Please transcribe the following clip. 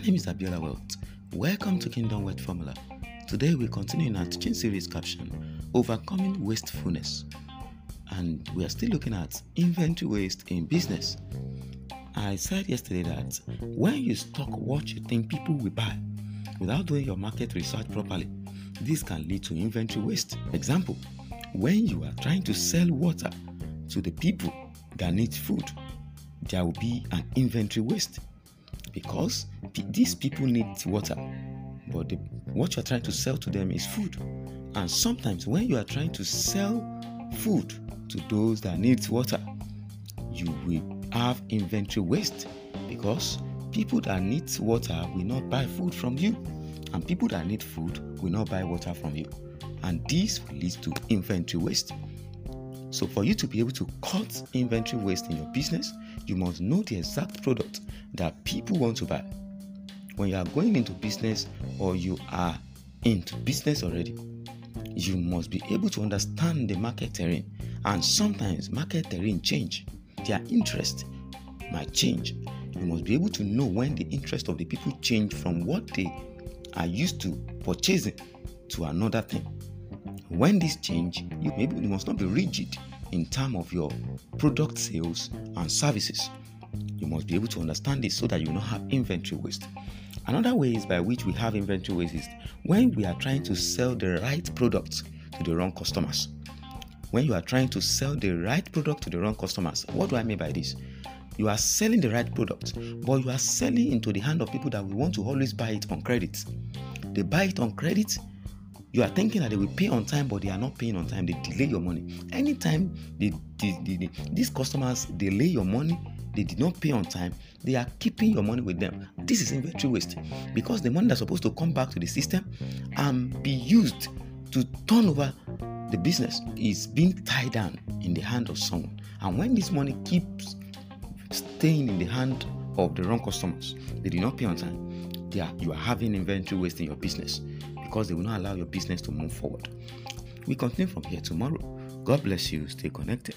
name is Abiola Wealth. Welcome to Kingdom Wealth Formula. Today we continue in our teaching series caption Overcoming Wastefulness. And we are still looking at inventory waste in business. I said yesterday that when you stock what you think people will buy without doing your market research properly, this can lead to inventory waste. Example, when you are trying to sell water to the people that need food, there will be an inventory waste because these people need water, but the, what you are trying to sell to them is food. And sometimes, when you are trying to sell food to those that need water, you will have inventory waste because people that need water will not buy food from you, and people that need food will not buy water from you, and this leads to inventory waste. So, for you to be able to cut inventory waste in your business, you must know the exact product that people want to buy. When you are going into business or you are into business already, you must be able to understand the market terrain. And sometimes market terrain change. Their interest might change. You must be able to know when the interest of the people change from what they are used to purchasing to another thing. When this change, you maybe you must not be rigid in terms of your product sales and services. You must be able to understand this so that you not have inventory waste. Another way is by which we have inventory waste is when we are trying to sell the right product to the wrong customers. When you are trying to sell the right product to the wrong customers, what do I mean by this? You are selling the right product, but you are selling into the hand of people that will want to always buy it on credit. They buy it on credit you are thinking that they will pay on time but they are not paying on time. They delay your money. Anytime they, they, they, they, these customers delay your money they did not pay on time they are keeping your money with them. This is inventory waste. Because the money that's supposed to come back to the system and be used to turn over the business is being tied down in the hand of someone. And when this money keeps staying in the hand of the wrong customers they did not pay on time. They are, you are having inventory waste in your business because they will not allow your business to move forward. We continue from here tomorrow. God bless you. Stay connected.